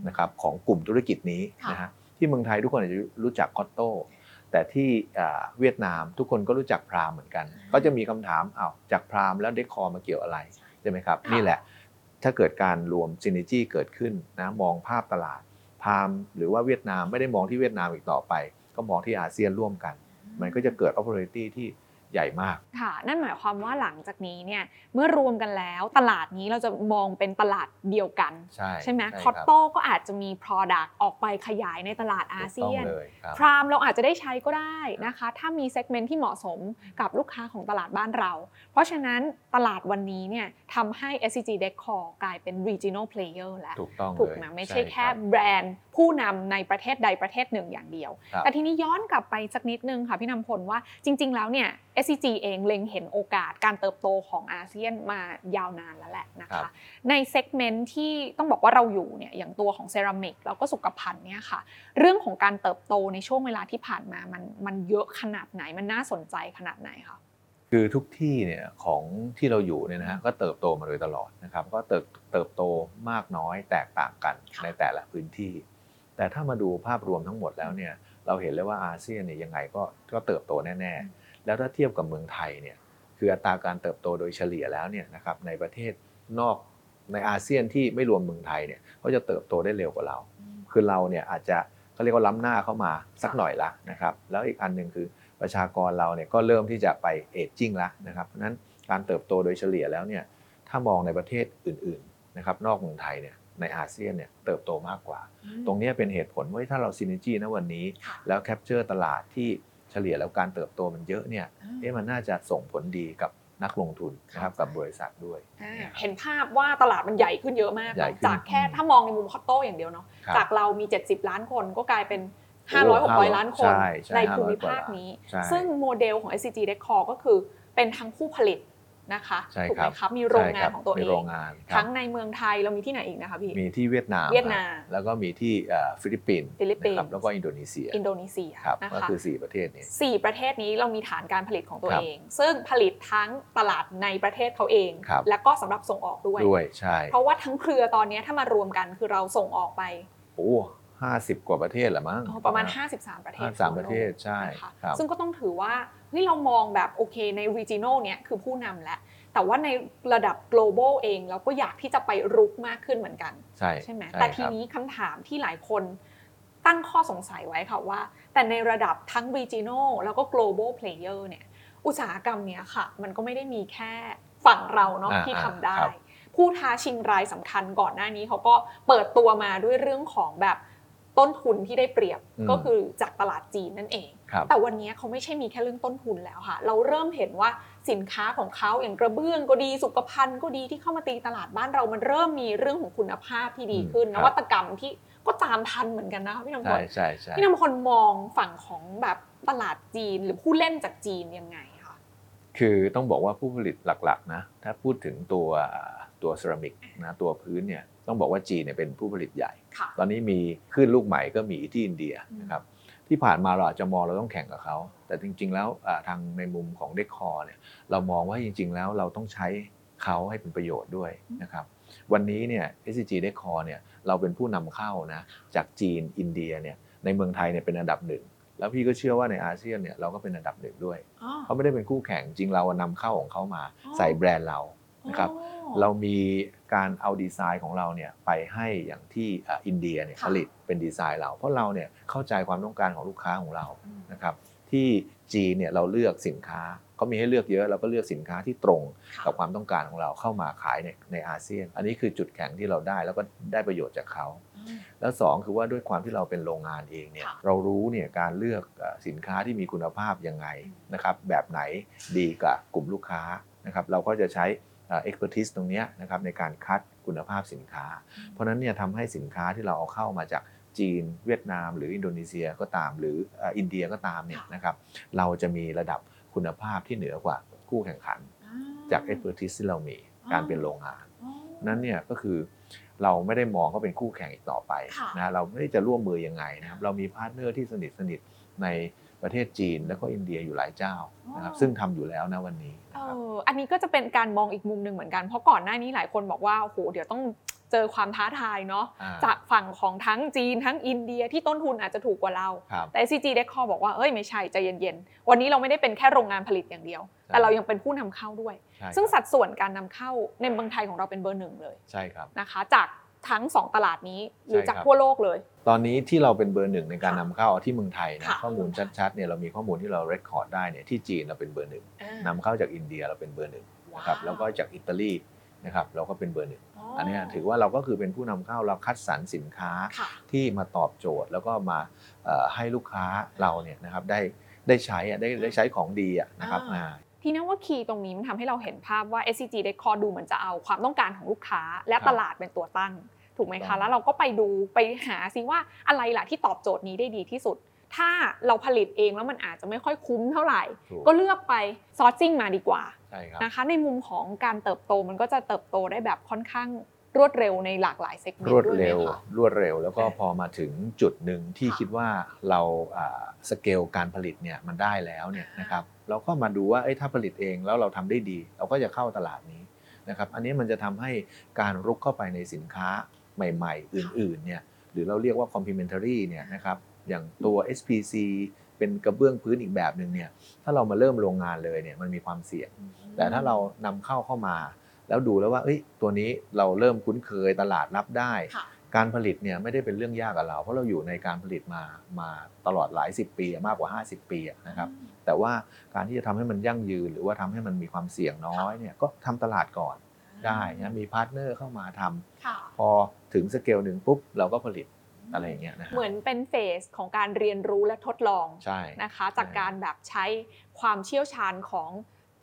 นะครับของกลุ่มธุรกิจนี้ค่ะนะฮะที่เมืองไทยทุกคนอาจจะรู้จัก COTTO แต่ที่อ่าเวียดนามทุกคนก็รู้จัก Prime เหมือนกัน ก็จะมีคำถามอ้าวจากพรามแล้วเดคอมาเกี่ยวอะไรใช่ไหมครับค่ะนี่แหละถ้าเกิดการรวมซิน e จีเกิดขึ้นนะมองภาพตลาดพรามหรือว่าเวียดนามไม่ได้มองที่เวียดนามอีกต่อไป ก็มองที่อาเซียนร่วมกัน มันก็จะเกิด opportunity ที่ ใหญ่มาก ค่ะ นั่นหมายความว่าหลังจากนี้เนี่ยเมื่อรวมกันแล้วตลาดนี้เราจะมองเป็นตลาดเดียวกัน ใช่ใช่ไหมรับคอตโต้ก็อาจจะมี Product ออกไปขยายในตลาดอาเซียนถูกต้องเลยครับพรามเราอาจจะได้ใช้ก็ได้นะคะ ถ้ามี segment ที่เหมาะสมกับลูกค้าของตลาดบ้านเรา เพราะฉะนั้นตลาดวันนี้เนี่ยทำให้ SCG Decor กลายเป็น regional player แล้วถูกต้องถูกเลยไหมไม่ใช่รับแค่แบรนด์ผู้นำในประเทศใดประเทศหนึ่งอย่างเดียวครับแต่ทีนี้ย้อนกลับไปสักนิดนึงค่ะพี่นำพลว่าจริง ๆ แล้วเนี่ย SCG เองเล็งเห็นโอกาสการเติบโตของอาเซียนมายาวนานแล้วแหละนะครับคะใน segment ที่ต้องบอกว่าเราอยู่เนี่ยอย่างตัวของเซรามิกแล้วก็สุขภัณฑ์เนี่ยค่ะ เรื่องของการเติบโตในช่วงเวลาที่ผ่านมามันมันเยอะขนาดไหนมันน่าสนใจขนาดไหนคะคือทุกที่เนี่ยของที่เราอยู่เนี่ยนะฮะก็เติบโตมาโดยตลอดนะครับ ก็เติบเติบโตมากน้อยแตกต่างกันค่ะในแต่ละพื้นที่ แต่ถ้ามาดูภาพรวมทั้งหมดแล้วเนี่ยเราเห็นเลยว่าอาเซียนเนี่ยยังไงก็ก็เติบโตแน่ๆ แล้วถ้าเทียบกับเมืองไทยเนี่ยคืออัตราการเติบโตโดยเฉลี่ยแล้วเนี่ยนะครับในประเทศนอกในอาเซียนที่ไม่รวมเมืองไทยเนี่ยเขาจะเติบโตได้เร็วกว่าเรา คือเราเนี่ยอาจจะเขาเรียกว่าล้ำหน้าเข้ามาสักหน่อยละนะครับแล้วอีกอันหนึ่งคือประชากรเราเนี่ยก็เริ่มที่จะไป aging แล้วนะครับเพราะฉะนั้นการเติบโตโดยเฉลี่ยแล้วเนี่ยถ้ามองในประเทศอื่นๆนะครับนอกเมืองไทยเนี่ยในอาเซียนเนี่ยเติบโตมากกว่า ตรงเนี้ยเป็นเหตุผลว่าถ้าเราซิน e จีนะวันนี้ค่ะแล้ว capture ตลาดที่ เฉลี่ยแล้วการเติบโตมันเยอะเนี่ยเอ๊ะมันน่าจะส่งผลดีกับนักลงทุนนะครับกับบริษัทด้วยอ่าเห็นภาพว่าตลาดมันใหญ่ขึ้นเยอะมากใหญ่ขึ้นจากแค่ถ้ามองในมุม COTTO อย่างเดียวเนาะครับจากเรามี 70 ล้านคนก็กลายเป็นโอ้500 600 ล้านคนใช่ใช่ในภูมิ500กว่าภาคนี้ใช่ซึ่งโมเดลของ SCG Decor ก็คือเป็นทั้งผู้ผลิต นะคะใช่ถูกคไหรัมบครับมีโรงงานใช่ของตัวเองมีโรงงานครับทั้งในเมืองไทยเรามีที่ไหนอีกนะคะพี่มีที่เวียดนามเวียดนามครับแล้วก็มีที่เอ่อฟิลิปปินส์ฟิลิปปินส์ะครับแล้วก็อินโดนีเซีย อินโดนีเซียครับนะก็คะคือ 4 ประเทศนี้สี่ประเทศนี้เรามีฐานการผลิตของตัวครับเอง ซึ่งผลิตทั้งตลาดในประเทศเขาเองครับแล้วก็สำหรับส่งออกด้วยด้วยใช่เพราะว่าทั้งเครือตอนนี้ถ้ามารวมกันคือเราส่งออกไปโอ้ห้าสิบกว่าประเทศละมั้งอ๋อประมาณ 53 ประเทศห้าสามประเทศใช่นะคะครับซึ่งก็ต้องถือว่า เฮ้ยเรามองแบบโอเคใน regional เนี้ยคือผู้นำแล้วแต่ว่าในระดับ global เองเราก็อยากที่จะไปรุกมากขึ้นเหมือนกัน ใช่ใช่ไหมใช่แต่ทีครับนี้คำถามที่หลายคนตั้งข้อสงสัยไว้ค่ะว่า แต่ในระดับทั้ง regional แล้วก็ global player เนี่ยอุตสาหกรรมเนี้ยค่ะ มันก็ไม่ได้มีแค่ฝั่งเราเนาะอ่าที่ทำได้ครับผู้ท้าชิงรายสำคัญก่อนหน้านี้เขาก็เปิดตัวมาด้วยเรื่องของแบบต้นทุนที่ได้เปรียบอืมก็คือจากตลาดจีนนั่นเองครับ แต่วันนี้เขาไม่ใช่มีแค่เรื่องต้นทุนแล้วค่ะ เราเริ่มเห็นว่าสินค้าของเขาอย่างกระเบื้องก็ดีสุขภัณฑ์ก็ดีที่เข้ามาตีตลาดบ้านเรามันเริ่มมีเรื่องของคุณภาพที่ดีขึ้นอืมนครับวัตกรรมที่ก็ตามทันเหมือนกันนะคะพี่นำพใช่ลใช่ใช่พี่นำพลมองฝั่งของแบบตลาดจีนหรือผู้เล่นจากจีนยังไงคะคือต้องบอกว่าผู้ผลิตหลักๆนะถ้าพูดถึงตัวตัวเซรามิกนะตัวพื้นเนี่ยต้องบอกว่าจีนเนี่ยเป็นผู้ผลิตใหญ่ค่ะตอนนี้มีขึ้นลูกใหม่ก็มีที่อินเดียอืมนะครับ ที่ผ่านมาเราอาจจะมองเราต้องแข่งกับเขา แต่จริง ๆ แล้วอ่าทางในมุมของเดคคอร์เนี่ยเรามองว่าจริง ๆ แล้วเราต้องใช้เขาให้เป็นประโยชน์ด้วยนะครับวันนี้เนี่ย SCG Decor เนี่ยเราเป็นผู้นำเข้านะจากจีนอินเดียเนี่ยในเมืองไทยเนี่ยเป็นอันดับหนึ่งแล้วพี่ก็เชื่อว่าในอาเซียนเนี่ยเราก็เป็นอันดับหนึ่งด้วยอ๋อเขาไม่ได้เป็นคู่แข่งจริงเรานำเข้าของเขามาอ๋อใส่แบรนด์เรา นะครับอ๋อเรามีการเอาดีไซน์ของเราเนี่ยไปให้อย่างที่อ่าอินเดียเนี่ยค่ะผลิตเป็นดีไซน์เรา เพราะเราเนี่ยเข้าใจความต้องการของลูกค้าของเราอืมนะครับที่จีนเนี่ยเราเลือกสินค้าเขามีให้เลือกเยอะเราก็เลือกสินค้าที่ตรงค่ะกับความต้องการของเราเข้ามาขายในในอาเซียน อันนี้คือจุดแข็งที่เราได้แล้วก็ได้ประโยชน์จากเขาอืมแล้วสองคือว่าด้วยความที่เราเป็นโรงงานเองเนี่ยค่ะเรารู้เนี่ยการเลือกเอ่อสินค้าที่มีคุณภาพยังไงอืมนะครับแบบไหนดีกับกลุ่มลูกค้านะครับเราก็จะใช้ เอ่อ็กซ์เพรสตรงเนี้ยนะครับในการคัดคุณภาพสินค้า เพราะฉะนั้นเนี่ยทำให้สินค้าที่เราเอาเข้ามาจากจีน เวียดนาม หรืออินโดนีเซียก็ตาม หรือเอ่ออินเดียก็ตามเนี่ยนะครับเราจะมีระดับคุณภาพที่เหนือกว่าคู่แข่งขัน จาก expertise ที่เรามีการเป็นโรงงานนั้นเนี่ยก็คือเราไม่ได้มองเขาเป็นคู่แข่งอีกต่อไปค่ะนะเราไม่ได้จะร่วมมือยังไงนะครับเรามี partner ที่สนิทสนิทใน ประเทศจีนแล้วก็อินเดียอยู่หลายเจ้านะครับซึ่งทำอยู่แล้วนะวันนี้เอนะครับออันนี้ก็จะเป็นการมองอีกมุมหนึ่งเหมือนกันเพราะก่อนหน้านี้หลายคนบอกว่าโอ้โหเดี๋ยวต้องเจอความท้าทายเนาะอ่าจากฝั่งของทั้งจีนทั้งอินเดียที่ต้นทุนอาจจะถูกกว่าเราครับแต่ SCG Decor บอกว่าเอ้ยไม่ใช่ใจเย็นๆ วันนี้เราไม่ได้เป็นแค่โรงงานผลิตอย่างเดียว แต่เรายังเป็นผู้นำเข้าด้วยใช่ซึ่งครับสัดส่วนการนำเข้าในเมืองไทยของเราเป็นเบอร์หนึ่งเลยใช่ครับนะคะจาก ทั้งสองตลาดนี้หรือใช่จากครับทั่วโลกเลย ตอนนี้ที่เราเป็นเบอร์หนึ่งในการค่ะนำเข้าที่เมืองไทยนะค่ะข้อมูลชัดๆเนี่ยเรามีข้อมูลที่เราเรคคอร์ดได้เนี่ยที่จีนเราเป็นเบอร์หนึ่งนำเข้าจากอินเดียเราเป็นเบอร์หนึ่งนะครับแล้วก็จากอิตาลีนะครับเราก็เป็นเบอร์หนึ่งอันเนี้ยถือว่าเราก็คือเป็นผู้นำเข้าเราคัดสรรสินค้าค่ะที่มาตอบโจทย์ แล้วก็มาเอ่อให้ลูกค้าเราเนี่ยนะครับได้ได้ใช้อะได้ได้ใช้ของดีอะนะครับอ่าอ่าที่นั่นว่าคีย์ตรงนี้มันทำให้เราเห็นภาพว่า SCG Decor ดูเหมือนจะเอาความต้องการของลูกค้า และครับตลาดเป็นตัวตั้ง ถูกไหมถูกต้คะองแล้วเราก็ไปดูไปหาซิว่าอะไรล่ะที่ตอบโจทย์นี้ได้ดีที่สุด ถ้าเราผลิตเองแล้วมันอาจจะไม่ค่อยคุ้มเท่าไหร่ถูกก็เลือกไปซอร์ซิ่งมาดีกว่าใช่ครับนะคะ ในมุมของการเติบโตมันก็จะเติบโตได้แบบค่อนข้างรวดเร็วในหลากหลายเซกเมนรวต์ดด้วยไหมเร็วคะรวดเร็วแล้วก็พอมาถึงจุดหนึ่งที่ค่ะคิดว่าเราอ่าสเกลการผลิตเนี่ยมันได้แล้วเนี่ยอ่านนะครับเราก็มาดูว่าเอ้ยถ้าผลิตเองแล้วเราทำได้ดี เราก็จะเข้าตลาดนี้นะครับอันนี้มันจะทำให้การรุกเข้าไปในสินค้า ใหม่ๆ อื่นๆเนี่ยหรือเราเรียกว่า complementary เนี่ยนะครับอย่างตัว SPC เป็นกระเบื้องพื้นอีกแบบหนึ่งเนี่ยถ้าเรามาเริ่มโรงงานเลยเนี่ยมันมีความเสี่ยง แต่ถ้าเรานำเข้าเข้ามา แล้วดูแล้วว่าเอ้ยตัวนี้เราเริ่มคุ้นเคยตลาดรับได้ค่ะการผลิตเนี่ยไม่ได้เป็นเรื่องยากกับเรา เพราะเราอยู่ในการผลิตมามาตลอดหลายสิบปีมากกว่า 50 ปีอะนะครับแต่ว่าการที่จะทำให้มันยั่งยืน หรือว่าทำให้มันมีความเสี่ยงน้อยเนี่ยก็ทำตลาดก่อน ได้นะมี partner เข้ามาทำค่ะพอถึงสเกลหนึ่งปุ๊บเราก็ผลิตอะไรอย่างเงี้ยนะฮะเหมือนเป็นเฟสของการเรียนรู้และทดลองใช่นะคะ จากการแบบใช้ความเชี่ยวชาญของ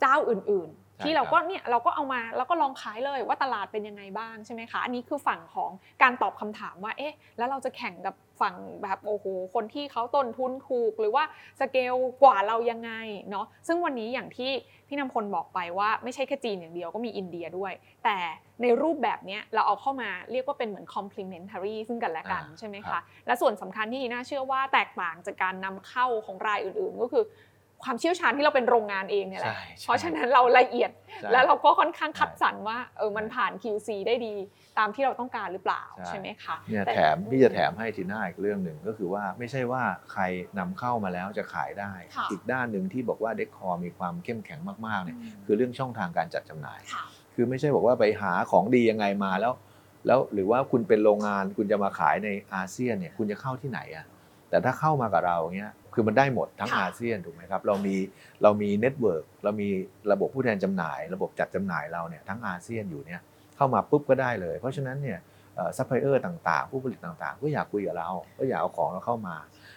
เจ้าอื่นใช่ๆ ที่เราครับก็เนี่ยเราก็เอามาแล้วก็ลองขายเลยว่าตลาดเป็นยังไงบ้างใช่ไหมคะอันนี้คือฝั่งของการตอบคำถามว่าเอ๊ะแล้วเราจะแข่งกับฝั่งแบบโอ้โหคนที่เขาต้นทุนถูก หรือว่าสเกลกว่าเรายังไงเนาะซึ่งวันนี้อย่างที่พี่นำพลบอกไปว่าไม่ใช่แค่จีนอย่างเดียวก็มีอินเดียด้วย แต่ในรูปแบบเนี้ยเราเอาเข้ามาเรียกว่าเป็นเหมือน complementary ซึ่งกันและกันอ่าใช่ไหมครัคะบและส่วนสำคัญที่น่าเชื่อว่าแตกต่างจากการนำเข้าของรายอื่น ๆ ก็คือ ความเชี่ยวชาญที่เราเป็นโรงงานเองเนี่ยแหละใช่ใช่เพราะฉะนั้นเราละเอียดใช่แล้วเราก็ค่อนข้างใช่คัดสรรว่าเออมันผ่าน QC ได้ดีตามที่เราต้องการหรือเปล่าใช่ใช่ไหมคะเนี่ยต่แถมพี่จะแถมให้ทีหน้าอีกเรื่องหนึ่งก็คือว่าไม่ใช่ว่าใครนำเข้ามาแล้วจะขายได้ค่ะอีกด้านหนึ่งที่บอกว่าเด็กคอมีความเข้มแข็งมากๆเนี่ยอืมคือเรื่องช่องทางการจัดจำหน่ายค่ะคือไม่ใช่บอกว่าไปหาของดียังไงมาแล้ว แล้วหรือว่าคุณเป็นโรงงานคุณจะมาขายในอาเซียนเนี่ยคุณจะเข้าที่ไหนอะแต่ถ้าเข้ามากับเราเงี้ย คือมันได้หมดทั้งค่ะ อาเซียนถูกไหมครับ เรามีเรามี network เรามีระบบผู้แทนจำหน่าย ระบบจัดจำหน่ายเราเนี่ยทั้งอาเซียนอยู่เนี่ยเข้ามาปุ๊บก็ได้เลย เพราะฉะนั้นเนี่ยซัพพลายเออร์ต่างๆ ผู้ผลิตต่างๆ ก็อยากคุยกับเรา ก็อยากเอาของเราเข้ามา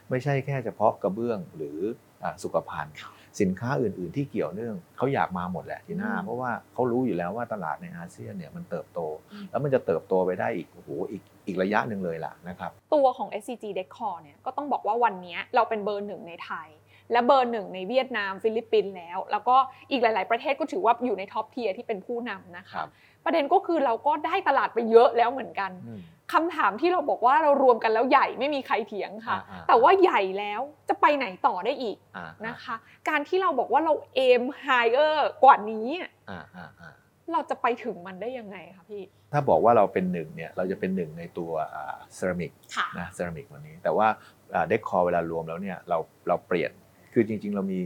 ไม่ใช่แค่เฉพาะกระเบื้องหรืออ่าสุขภัณฑ์ค่ะสินค้าอื่น ๆ ที่เกี่ยวเนื่องเขาอยากมาหมดแหละทีหน้าอืม เพราะว่าเขารู้อยู่แล้วว่าตลาดในอาเซียนเนี่ยมันเติบโตอืมแล้วมันจะเติบโตไปได้อีกโอ้โหอีก อีกระยะหนึ่งเลยล่ะนะครับตัวของ SCG Decor เนี่ยก็ต้องบอกว่าวันนี้เราเป็นเบอร์หนึ่งในไทย และเบอร์หนึ่งในเวียดนาม ฟิลิปปินส์แล้ว แล้วก็อีกหลาย ๆ ประเทศก็ถือว่าอยู่ใน top tier ที่เป็นผู้นำนะครัคะบประเด็นก็คือเราก็ได้ตลาดไปเยอะแล้วเหมือนกันอืมคำถามที่เราบอกว่าเรารวมกันแล้วใหญ่ไม่มีใครเถียงค่ะอ่าๆแต่ว่าใหญ่แล้วจะไปไหนต่อได้อีกอ่านะคะ การที่เราบอกว่าเรา aim higher กว่านี้อะอ่าอ่าอ่า เราจะไปถึงมันได้ยังไงคะพี่ ถ้าบอกว่าเราเป็นหนึ่งเนี่ยเราจะเป็นหนึ่งในตัวเซรามิกค่ะนะเซรามิกวันนี้ แต่ว่าเด็กคอเวลารวมแล้วเนี่ยเราเราเปลี่ยนคือจริง ๆ เรามี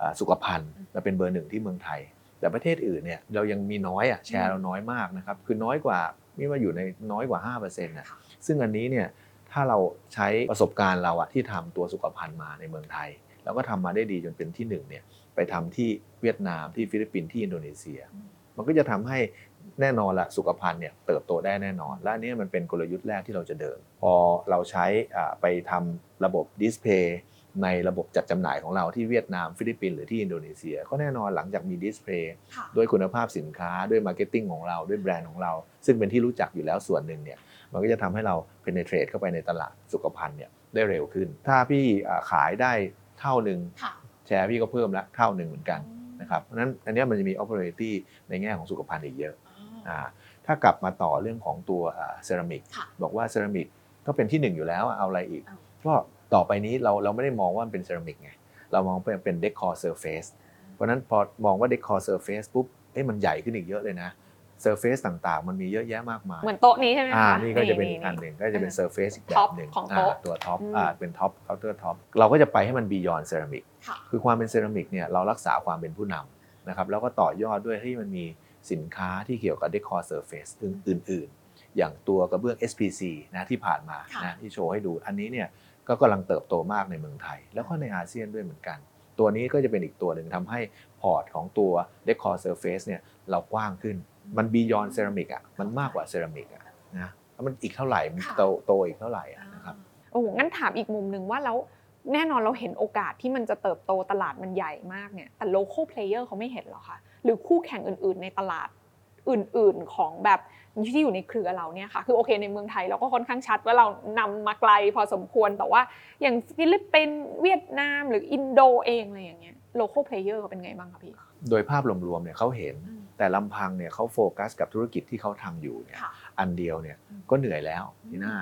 อ่าสุขภัณฑ์เราเป็นเบอร์หนึ่งที่เมืองไทย แต่ประเทศอื่นเนี่ยเรายังมีน้อยอะแชร์เราน้อยมากนะครับคือน้อยกว่าไม่ว่าอยู่ในน้อยกว่า 5%นะซึ่งอันนี้เนี่ยถ้าเราใช้ประสบการณ์เราอะที่ทำตัวสุขภัณฑ์มาในเมืองไทยเราก็ทำมาได้ดีจนเป็นที่หนึ่งเนี่ยไปทำที่เวียดนามที่ฟิลิปปินส์ที่อินโดนีเซีย มันก็จะทำให้แน่นอนละสุขภัณฑ์เนี่ยเติบโตได้แน่นอน และอันนี้มันเป็นกลยุทธ์แรกที่เราจะเดิน พอเราใช้อ่าไปทำระบบ display ในระบบจัดจำหน่ายของเราที่เวียดนามฟิลิปปินส์หรือที่อินโดนีเซีย ก็แน่นอนหลังจากมี display ค่ะด้วยคุณภาพสินค้าด้วย marketing ของเราด้วยแบรนด์ของเรา ซึ่งเป็นที่รู้จักอยู่แล้วส่วนหนึ่งเนี่ยมันก็จะทำให้เรา penetrate เข้าไปในตลาดสุขภัณฑ์เนี่ยได้เร็วขึ้น ถ้าพี่อ่าขายได้เท่าหนึ่งค่ะแชร์พี่ก็เพิ่มละเท่าหนึ่งเหมือนกัน นะครับเพราะฉะนั้นอันเนี้ยมันจะมี opportunity ในแง่ของสุขภัณฑ์อีกเยอะอ่าอ่าถ้ากลับมาต่อเรื่องของตัวเซรามิกค่ะบอกว่าเซรามิกก็เป็นที่หนึ่งอยู่แล้วเอาอะไรอีกเอาก็ต่อไปนี้เราเราไม่ได้มองว่ามันเป็นเซรามิกไงเรามองเป็นเป็น decor surface เพราะฉะนั้นพอมองว่า decor surface ปุ๊บเอ๊ะมันใหญ่ขึ้นอีกเยอะเลยนะ surface ต่างๆ มันมีเยอะแยะมากมายเหมือนโต๊ะนี้ใช่ไหมอ่าคะนี่ก็จะเป็นอีกอันหนึ่งก็จะเป็น surface อีกแบบหนึ่งของโต๊ะตัว top อืมอ่าเป็น top counter top เราก็จะไปให้มัน beyond ceramic ค่ะคือความเป็นเซรามิกเนี่ยเรารักษาความเป็นผู้นำนะครับแล้วก็ต่อยอดด้วยที่มันมีสินค้าที่เกี่ยวกับ decor surface อื่น ๆ อย่างตัวกระเบื้อง SPC นะที่ผ่านมาค่ะนะที่โชว์ให้ดูอันนี้เนี่ยก็กำลังเติบโตมากในเมืองไทย แล้วก็ในอาเซียนด้วยเหมือนกันตัวนี้ก็จะเป็นอีกตัวหนึ่งทำให้ port ของตัว decor surface เนี่ยเรากว้างขึ้น มัน beyond ceramic อะมันมากกว่าเซรามิกอะนะแล้วมันอีกเท่าไหร่มันค่ะโตโตอีกเท่าไหร่อะนะครับโอ้โหงั้นถามอีกมุมหนึ่งว่าแล้วแน่นอนเราเห็นโอกาสที่มันจะเติบโตตลาดมันใหญ่มากเนี่ยแต่ local player เขาไม่เห็นหรอคะหรือคู่แข่งอื่น ๆ ในตลาดอื่น ๆ ของแบบที่อยู่ในเครือเราเนี่ยค่ะคือโอเคในเมืองไทยเราก็ค่อนข้างชัดว่าเรานำมาไกลพอสมควรแต่ว่าอย่างฟิลิปปินส์เวียดนามหรืออินโดเองอะไรอย่างเงี้ย local player เขาเป็นไงบ้างคะพี่ โดยภาพรวมๆเนี่ยเขาเห็นอืม แต่ลำพังเนี่ยเขาโฟกัสกับธุรกิจที่เขาทำอยู่เนี่ยค่ะอันเดียวเนี่ยอืมก็เหนื่อยแล้วทีหน้า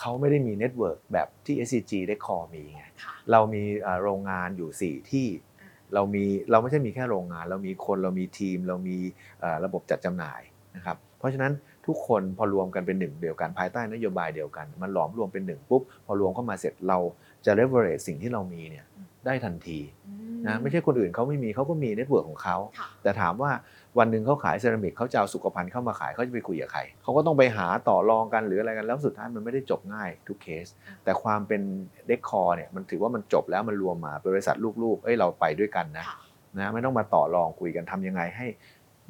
เขาไม่ได้มี network แบบที่ SCG ได้คอมีไงค่ะเรามีเอ่อโรงงานอยู่ 4 ที่อ่าเรามีเราไม่ใช่มีแค่โรงงาน เรามีคนเรามีทีม เรามีเอ่อระบบจัดจำหน่ายนะครับเพราะฉะนั้นทุกคนพอรวมกันเป็นหนึ่งเดียวกันภายใต้นโยบายเดียวกัน มันหลอมรวมเป็นหนึ่งปุ๊บพอรวมเข้ามาเสร็จเราจะ leverage สิ่งที่เรามีเนี่ยได้ทันทีอืนะไม่ใช่คนอื่นเขาไม่มีเขาก็มี network ของเขาค่ะแต่ถามว่า วันหนึ่งเขาขายเซรามิกเขาจะเอาสุขภัณฑ์เข้ามาขายเขาจะไปคุยกับใครเขาก็ต้องไปหาต่อรองกันหรืออะไรกันแล้วสุดท้ายมันไม่ได้จบง่ายทุกเคส แต่ความเป็น Decor เนี่ยมันถือว่ามันจบแล้วมันรวมมาบริษัทลูกๆเอ้ยเราไปด้วยกันนะค่ะนะไม่ต้องมาต่อรองคุยกันทำยังไงให้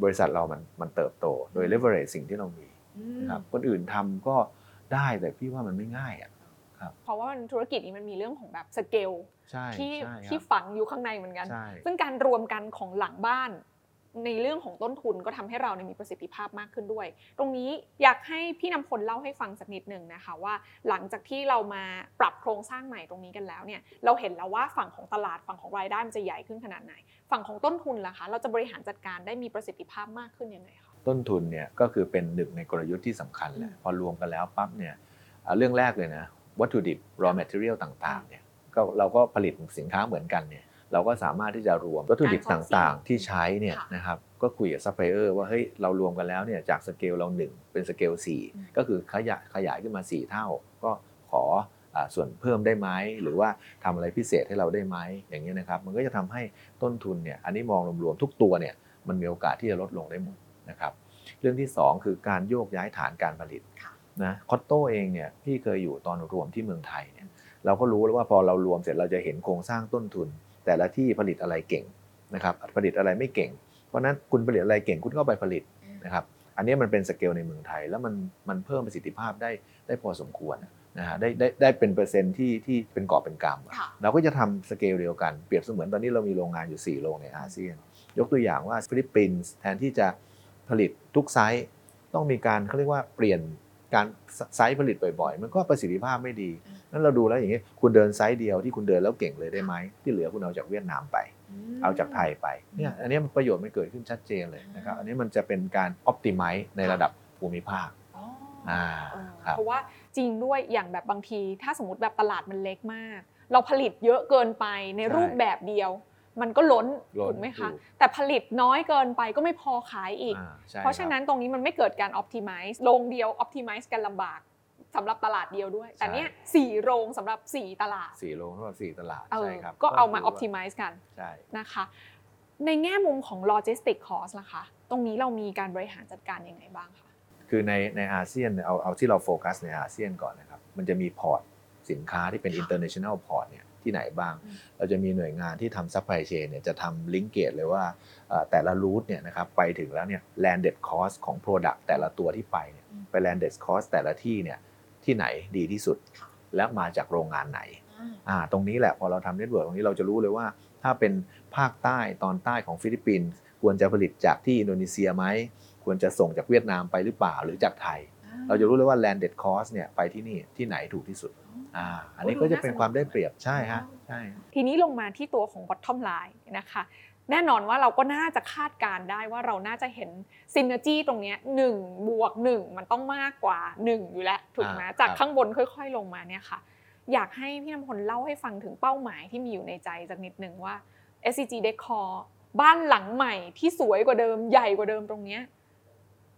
บริษัทเรามันมันเติบโต โดย leverage สิ่งที่เรามีอืมนะครับคนอื่นทำก็ได้แต่พี่ว่ามันไม่ง่ายอะเพราะว่ามันธุรกิจนี้มันมีเรื่องของแบบสเกลใช่ที่ใช่คที่รับฝังอยู่ข้างในเหมือนกันใช่ซึ่งการรวมกันของหลังบ้าน ในเรื่องของต้นทุนก็ทำให้เราเนี่ยมีประสิทธิภาพมากขึ้นด้วย ตรงนี้อยากให้พี่นำพลเล่าให้ฟังสักนิดหนึ่งนะคะว่า หลังจากที่เรามาปรับโครงสร้างใหม่ตรงนี้กันแล้วเนี่ยเราเห็นแล้วว่าฝั่งของตลาดฝั่งของรายได้มันจะใหญ่ขึ้นขนาดไหน ฝั่งของต้นทุนล่ะคะ เราจะบริหารจัดการได้มีประสิทธิภาพมากขึ้นยังไงคะต้นทุนเนี่ยก็คือเป็นหนึ่งในกลยุทธ์ที่สำคัญแหละพอรวมกันแล้วปั๊บเนี่ยอ่าเรื่องแรกเลยนะวัตถุดิบ raw material ต่างๆเนี่ยก็เราก็ผลิตสินค้าเหมือนกันเนี่ย เราก็สามารถที่จะรวมวัตถุดิบการต่าง sourcing ๆที่ใช้เนี่ยค่ะนะครับก็คุยกับซัพพลายเออร์ว่าเฮ้ยเรารวมกันแล้วเนี่ยจากสเกลเรา 1 เป็นสเกลอืม4ก็คือขยายขยายขึ้นมา 4 เท่า ก็ขออ่าส่วนเพิ่มได้ไหมหรือว่าทำอะไรพิเศษให้เราได้ไหมอย่างนี้ยนะครับ มันก็จะทำให้ต้นทุนเนี่ยอันนี้มองรวมๆทุกตัวเนี่ยมันมีโอกาสที่จะลดลงได้หมดนะครับ เรื่องที่ 2 คือการโยกย้ายฐานการผลิตค่ะนะ COTTO เองเนี่ยพี่เคยอยู่ตอนรวมที่เมืองไทยเนี่ยเราก็รู้แล้วว่าพอเรารวมเสร็จเราจะเห็นโครงสร้างต้นทุน แต่ละที่ผลิตอะไรเก่งนะครับผลิตอะไรไม่เก่ง เพราะฉะนั้นคุณผลิตอะไรเก่งคุณก็ไปผลิตนะครับอันนี้มันเป็นสเกลในเมืองไทย แล้วมันมันเพิ่มประสิทธิภาพได้ได้พอสมควรนะฮะได้ได้ได้เป็นเปอร์เซ็นต์ที่ที่เป็นกอบเป็นกำอะค่ะเราก็จะทำสเกลเดียวกันเปรียบเสมือนตอนนี้เรามีโรงงานอยู่ 4 โรงในอาเซียน ยกตัวอย่างว่าฟิลิปปินส์แทนที่จะผลิตทุกไซส์ต้องมีการเขาเรียกว่าเปลี่ยน การไซส์ผลิตบ่อยๆ มันก็ประสิทธิภาพไม่ดีอืมนั้นเราดูแล้วอย่างนี้คุณเดินไซส์เดียวที่คุณเดินแล้วเก่งเลยได้ไหมที่เหลือคุณเอาจากเวียดนามไปไหมเอาจากไทยไปเนี่ยอันนี้ประโยชน์มันเกิดขึ้นชัดเจนเลยนะครับอันนี้มันจะเป็นการอ p ติ m i z e ในระดับภูมิภาคอ๋ออ่าเออครับเพราะว่าจริงด้วยอย่างแบบบางที ถ้าสมมติแบบตลาดมันเล็กมาก เราผลิตเยอะเกินไปในรูปแบบเดียว มันก็ล้นล้นถูกไหมคะถูกแต่ผลิตน้อยเกินไปก็ไม่พอขายอีกอ่าใช่เพราะฉะนั้นตรงนี้มันไม่เกิดการ optimize โรงเดียว optimize กันลำบากสำหรับตลาดเดียวด้วย แต่เนี้ยสี่โรงสำหรับสี่ตลาดสี่โรงทั้งหมดสี่ตลาดเออใช่ครับก็เอามาถืว่ optimize กันใช่นะคะ ในแง่มุมของ logistic cost ล่ะคะตรงนี้เรามีการบริหารจัดการยังไงบ้างคะคือในในอาเซียนเนี่ยเอาเอาที่เราโฟกัสในอาเซียนก่อนนะครับ มันจะมีพอร์ตสินค้าที่เป็น international port เนี่ย ที่ไหนบ้างอืมเราจะมีหน่วยงานที่ทำ supply chain เนี่ยจะทำ linkage เลยว่าเอ่อแต่ละ route เนี่ยนะครับไปถึงแล้วเนี่ย landed cost ของ product แต่ละตัวที่ไปเนี่ยอืมไป landed cost แต่ละที่เนี่ยที่ไหนดีที่สุดค่ะและมาจากโรงงานไหนอ่อ่าตรงนี้แหละพอเราทำ network ตรงนี้เราจะรู้เลยว่า ถ้าเป็นภาคใต้ตอนใต้ของฟิลิปปินส์ควรจะผลิตจากที่อินโดนีเซียไหมควรจะส่งจากเวียดนามไปหรือเปล่าหรือจากไทย เราจะรู้เลยว่า landed cost เนี่ยไปที่นี่ที่ไหนถูกที่สุด อ่าอันนี้ก็จะเป็นความได้เปรียบใช่ฮะใช่ทีนี้ลงมาที่ตัวของ bottom line นะคะแน่นอนว่าเราก็น่าจะคาดการณ์ได้ว่าเราน่าจะเห็นซินเนจีตรงเนี้ยหนึ่งบวกหนึ่งมันต้องมากกว่า1อยู่แล้วถูกไหมอ่าจากครับข้างบนค่อยๆลงมาเนี่ยค่ะ อยากให้พี่น้ำพลเล่าให้ฟังถึงเป้าหมายที่มีอยู่ในใจสักนิดหนึ่งว่า SCG Decor บ้านหลังใหม่ที่สวยกว่าเดิมใหญ่กว่าเดิมตรงเนี้ย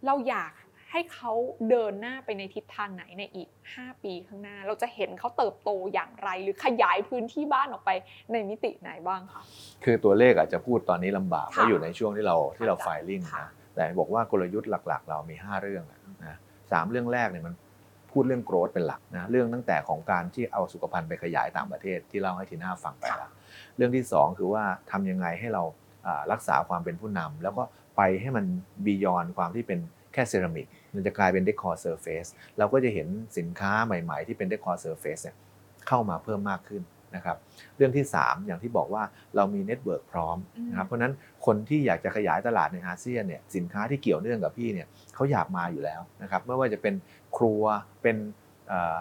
เราอยาก ให้เขาเดินหน้าไปในทิศทางไหนในอีก 5 ปีข้างหน้า เราจะเห็นเขาเติบโตอย่างไร หรือขยายพื้นที่บ้านออกไปในมิติไหนบ้างคะคือตัวเลขอาจจะพูดตอนนี้ลำบากเพค่ะราะอยู่ในช่วงที่เราที่เราค่ะไฟลิ่งค่ะนะแต่บอกว่ากลยุทธ์หลัก ๆ เรามี 5 เรื่องอะนะสามเรื่องแรกเนี่ยมันพูดเรื่องโกรธเป็นหลักนะเรื่องตั้งแต่ของการที่เอาสุขภัณฑ์ไปขยายต่างประเทศที่เล่าให้ทีน่าฟังไปแล้วเรื่องที่ 2 คือว่าทำยังไงให้เราอ่ารักษาความเป็นผู้นำแล้วก็ไปให้มัน beyond ความที่เป็น แค่เซรามิกมันจะกลายเป็น decor surface เราก็จะเห็นสินค้าใหม่ ๆ ที่เป็น decor surface เนี่ยเข้ามาเพิ่มมากขึ้นนะครับเรื่องที่ 3 อย่างที่บอกว่าเรามี network พร้อมนะครับเพราะฉะนั้นคนที่อยากจะขยายตลาดในอาเซียนเนี่ยสินค้าที่เกี่ยวเนื่องกับพี่เนี่ยเขาอยากมาอยู่แล้วนะครับไม่ว่าจะเป็นครัวเป็น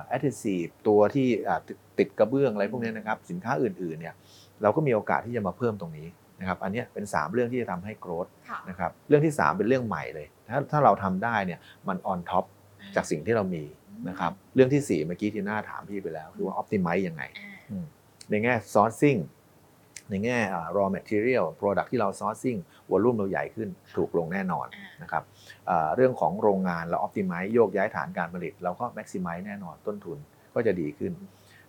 adhesive ตัวที่อ่าติดติดกระเบื้องอะไรพวกเนี้ยนะครับสินค้าอื่นๆเนี่ยเราก็มีโอกาสที่จะมาเพิ่มตรงนี้นะครับอันเนี้ยเป็น 3 เรื่องที่จะทำให้ growth ค่ะนะครับเรื่องที่ 3 เป็นเรื่องใหม่เลย ถ้าถ้าเราทำได้เนี่ยมัน on top จากสิ่งที่เรามีนะครับเรื่องทีสี่4 เมื่อกี้ที่หน้าถามพี่ไปแล้ว คือว่า optimize ยังไงอืมในแง่ sourcing ในแง่อ่า raw material product ที่เรา sourcing volume เราใหญ่ขึ้นถูกลงแน่นอนนะครับอ่าเรื่องของโรงงานเรา optimize โยกย้ายฐานการผลิต เราก็ maximize แน่นอนต้นทุนก็จะดีขึ้น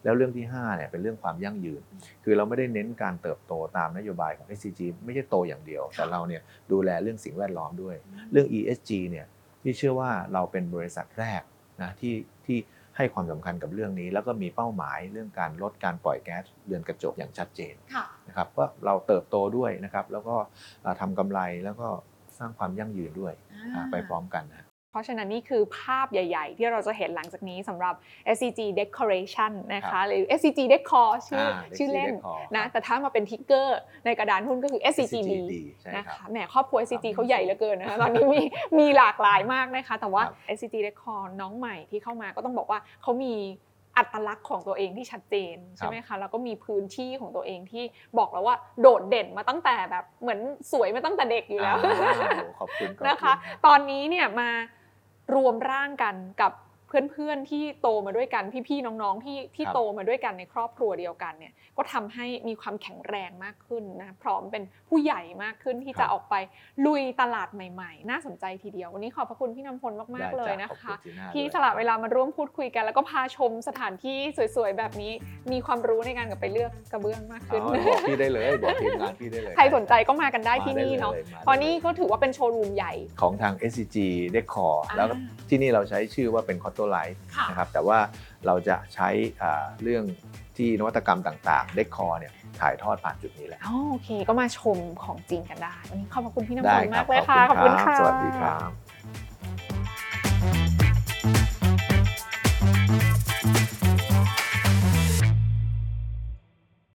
แล้วเรื่องที่5เนี่ยเป็นเรื่องความยั่งยืน คือเราไม่ได้เน้นการเติบโตตามนโยบายของ SCG ไม่ใช่โตอย่างเดียว แต่เราเนี่ยดูแลเรื่องสิ่งแวดล้อมด้วย เรื่อง ESG เนี่ยพี่เชื่อว่าเราเป็นบริษัทแรกนะที่ที่ให้ความสำคัญกับเรื่องนี้ แล้วก็มีเป้าหมายเรื่องการลดการปล่อยแก๊สเรือนกระจกอย่างชัดเจนค่ะนะครับว่าเราเติบโตด้วยนะครับแล้วก็อ่าทำกำไรแล้วก็สร้างความยั่งยืนด้วยอ่าไปพร้อมกันนะ เพราะฉะนั้นนี่คือภาพใหญ่ ๆ ที่เราจะเห็นหลังจากนี้สำหรับ SCG Decoration นะครัคะบหรือ SCG Decor ชื่อออ่าชื่อเล่น Decor นะครับแต่ถ้ามาเป็นทิกเกอร์ในกระดานหุ้นก็คือ SCGD SCGD ใช่นะครับคะบแหมครอบครัว SCG ครับเขาใหญ่เหลือเกินนะคะตอนนี้มีมีหลากหลายมากนะคะ แต่ว่าครับ SCG Decor น้องใหม่ที่เข้ามาก็ต้องบอกว่าเขามีอัตลักษณ์ของตัวเองที่ชัดเจนใช่ไหมคะแล้วก็มีพื้นที่ของตัวเองที่บอกแล้วว่าโดดเด่นมาตั้งแต่แบบเหมือนสวยมาตั้งแต่เด็กอยู่แล้วอ่าโอ้ขอบคุณขอบณนะคะ ตอนนี้เนี่ยมา รวมร่างกันกับ เพื่อนๆที่โตมาด้วยกันพี่ๆน้องๆที่ที่ครับโตมาด้วยกันในครอบครัวเดียวกันเนี่ยก็ทำให้มีความแข็งแรงมากขึ้นนะพร้อมเป็นผู้ใหญ่มากขึ้นที่จะออกไปลุยตลาดใหม่ ๆ น่าสนใจทีเดียววันนี้ขอบพระคุณพี่นำพลมากๆเลยได้นะจ้ขอบคะณน่าที่ด้วยสละเวลามาร่วมพูดคุยกัน แล้วก็พาชมสถานที่สวยๆแบบนี้มีความรู้ในการกลับไปเลือกกระเบื้องมากอ๋ขึ้นอบอกพี่ได้เลยบอกทีมงานพี่ได้เลย ใครสนใจก็มากันได้ที่นี่เนาะมได้ลยเพราะนี่ก็ถือว่าเป็นโชว์รูมใหญ่ของทาง SCG Decor แล้วก็อ่าที่นี่เราใช้ชื่อว่าเป็น c o t t o Life ค่ะ นะครับแต่ว่าเราจะใช้อ่าเรื่องที่นวัตกรรมต่างๆ Decor เนี่ยถ่ายทอดผ่านจุดนี้แหละอ๋อโอเค ก็มาชมของจริงกันได้ วันนี้ขอบพระคุณพี่น้ำมได้นต์ครัมาบกเลยค่ะ ขอบคุณค่ะ สวัสดีครับ